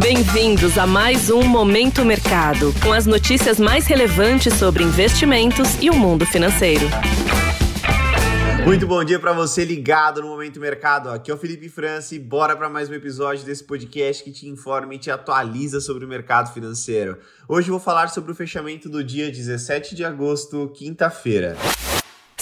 Bem-vindos a mais um Momento Mercado, com as notícias mais relevantes sobre investimentos e o mundo financeiro. Muito bom dia para você ligado no Momento Mercado. Aqui é o Felipe França e bora para mais um episódio desse podcast que te informa e te atualiza sobre o mercado financeiro. Hoje vou falar sobre o fechamento do dia 17 de agosto, quinta-feira.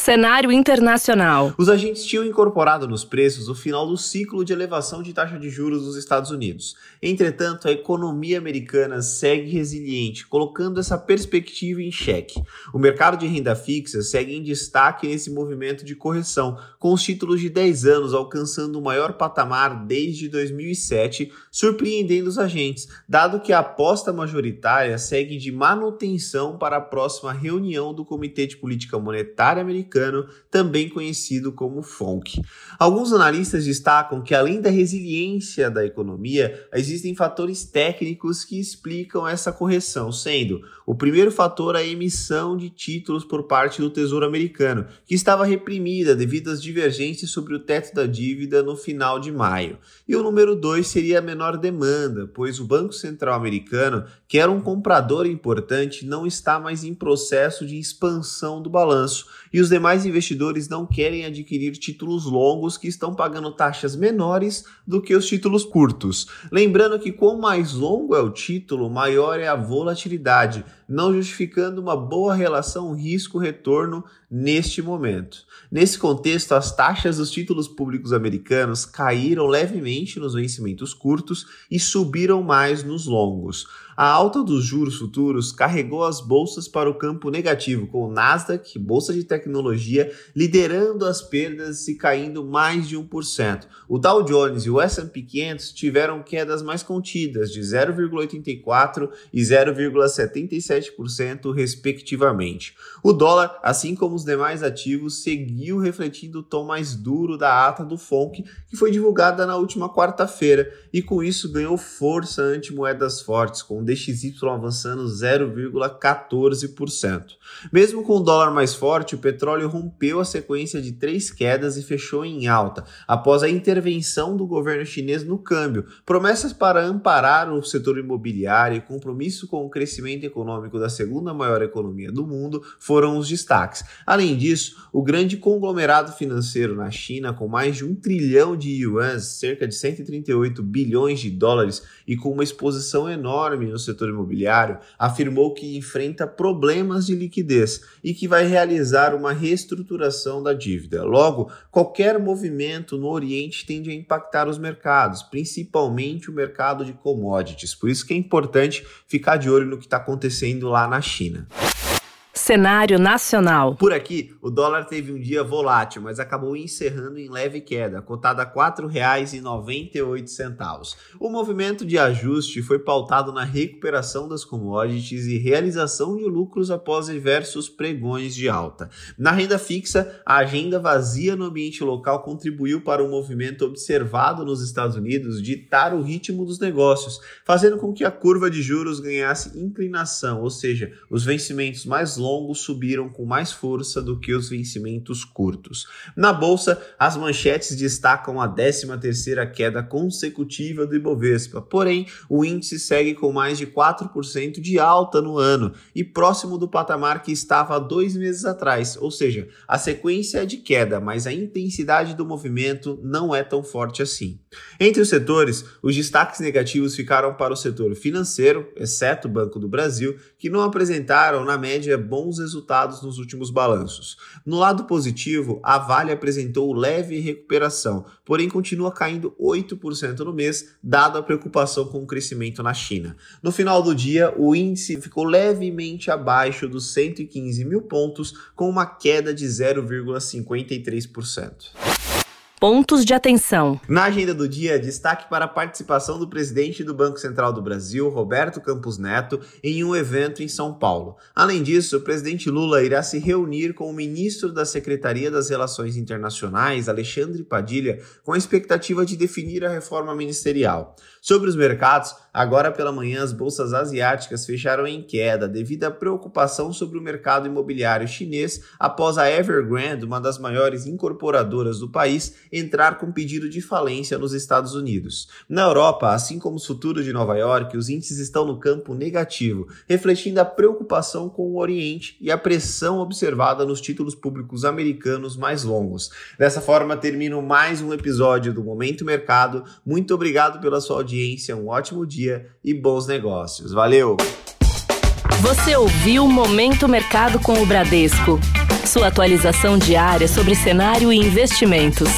Cenário internacional. Os agentes tinham incorporado nos preços o final do ciclo de elevação de taxa de juros dos Estados Unidos. Entretanto, a economia americana segue resiliente, colocando essa perspectiva em xeque. O mercado de renda fixa segue em destaque nesse movimento de correção, com os títulos de 10 anos alcançando o maior patamar desde 2007, surpreendendo os agentes, dado que a aposta majoritária segue de manutenção para a próxima reunião do Comitê de Política Monetária Americana americano, também conhecido como FONC. Alguns analistas destacam que, além da resiliência da economia, existem fatores técnicos que explicam essa correção, sendo o primeiro fator a emissão de títulos por parte do Tesouro Americano, que estava reprimida devido às divergências sobre o teto da dívida no final de maio. E o número dois seria a menor demanda, pois o Banco Central Americano, que era um comprador importante, não está mais em processo de expansão do balanço e os demais investidores não querem adquirir títulos longos que estão pagando taxas menores do que os títulos curtos. Lembrando que quanto mais longo é o título, maior é a volatilidade, não justificando uma boa relação risco-retorno neste momento. Nesse contexto, as taxas dos títulos públicos americanos caíram levemente nos vencimentos curtos e subiram mais nos longos. A alta dos juros futuros carregou as bolsas para o campo negativo, com o Nasdaq, bolsa de tecnologia, liderando as perdas e caindo mais de 1%. O Dow Jones e o S&P 500 tiveram quedas mais contidas, de 0,84% e 0,77%, respectivamente. O dólar, assim como os demais ativos, seguiu refletindo o tom mais duro da ata do FONC, que foi divulgada na última quarta-feira, e com isso ganhou força ante moedas fortes, com DXY avançando 0,14%. Mesmo com o dólar mais forte, o petróleo rompeu a sequência de três quedas e fechou em alta, após a intervenção do governo chinês no câmbio, promessas para amparar o setor imobiliário e compromisso com o crescimento econômico da segunda maior economia do mundo foram os destaques. Além disso, o grande conglomerado financeiro na China, com mais de um trilhão de yuans, cerca de 138 bilhões de dólares, e com uma exposição enorme no setor imobiliário, afirmou que enfrenta problemas de liquidez e que vai realizar uma reestruturação da dívida. Logo, qualquer movimento no Oriente tende a impactar os mercados, principalmente o mercado de commodities. Por isso que é importante ficar de olho no que está acontecendo lá na China. Cenário nacional. Por aqui, o dólar teve um dia volátil, mas acabou encerrando em leve queda, cotada a R$ 4,98. O movimento de ajuste foi pautado na recuperação das commodities e realização de lucros após diversos pregões de alta. Na renda fixa, a agenda vazia no ambiente local contribuiu para o movimento observado nos Estados Unidos ditar o ritmo dos negócios, fazendo com que a curva de juros ganhasse inclinação, ou seja, os vencimentos mais longos longos subiram com mais força do que os vencimentos curtos. Na bolsa, as manchetes destacam a 13ª queda consecutiva do Ibovespa, porém, o índice segue com mais de 4% de alta no ano e próximo do patamar que estava dois meses atrás, ou seja, a sequência é de queda, mas a intensidade do movimento não é tão forte assim. Entre os setores, os destaques negativos ficaram para o setor financeiro, exceto o Banco do Brasil, que não apresentaram, na média, bons bons resultados nos últimos balanços. No lado positivo, a Vale apresentou leve recuperação, porém continua caindo 8% no mês, dado a preocupação com o crescimento na China. No final do dia, o índice ficou levemente abaixo dos 115 mil pontos, com uma queda de 0,53% pontos de atenção. Na agenda do dia, destaque para a participação do presidente do Banco Central do Brasil, Roberto Campos Neto, em um evento em São Paulo. Além disso, o presidente Lula irá se reunir com o ministro da Secretaria das Relações Internacionais, Alexandre Padilha, com a expectativa de definir a reforma ministerial. Sobre os mercados, Agora pela manhã, as bolsas asiáticas fecharam em queda devido à preocupação sobre o mercado imobiliário chinês após a Evergrande, uma das maiores incorporadoras do país, entrar com pedido de falência nos Estados Unidos. Na Europa, assim como os futuros de Nova York, os índices estão no campo negativo, refletindo a preocupação com o Oriente e a pressão observada nos títulos públicos americanos mais longos. Dessa forma, termino mais um episódio do Momento Mercado. Muito obrigado pela sua audiência, um ótimo dia e bons negócios. Valeu! Você ouviu Momento Mercado com o Bradesco. Sua atualização diária sobre cenário e investimentos.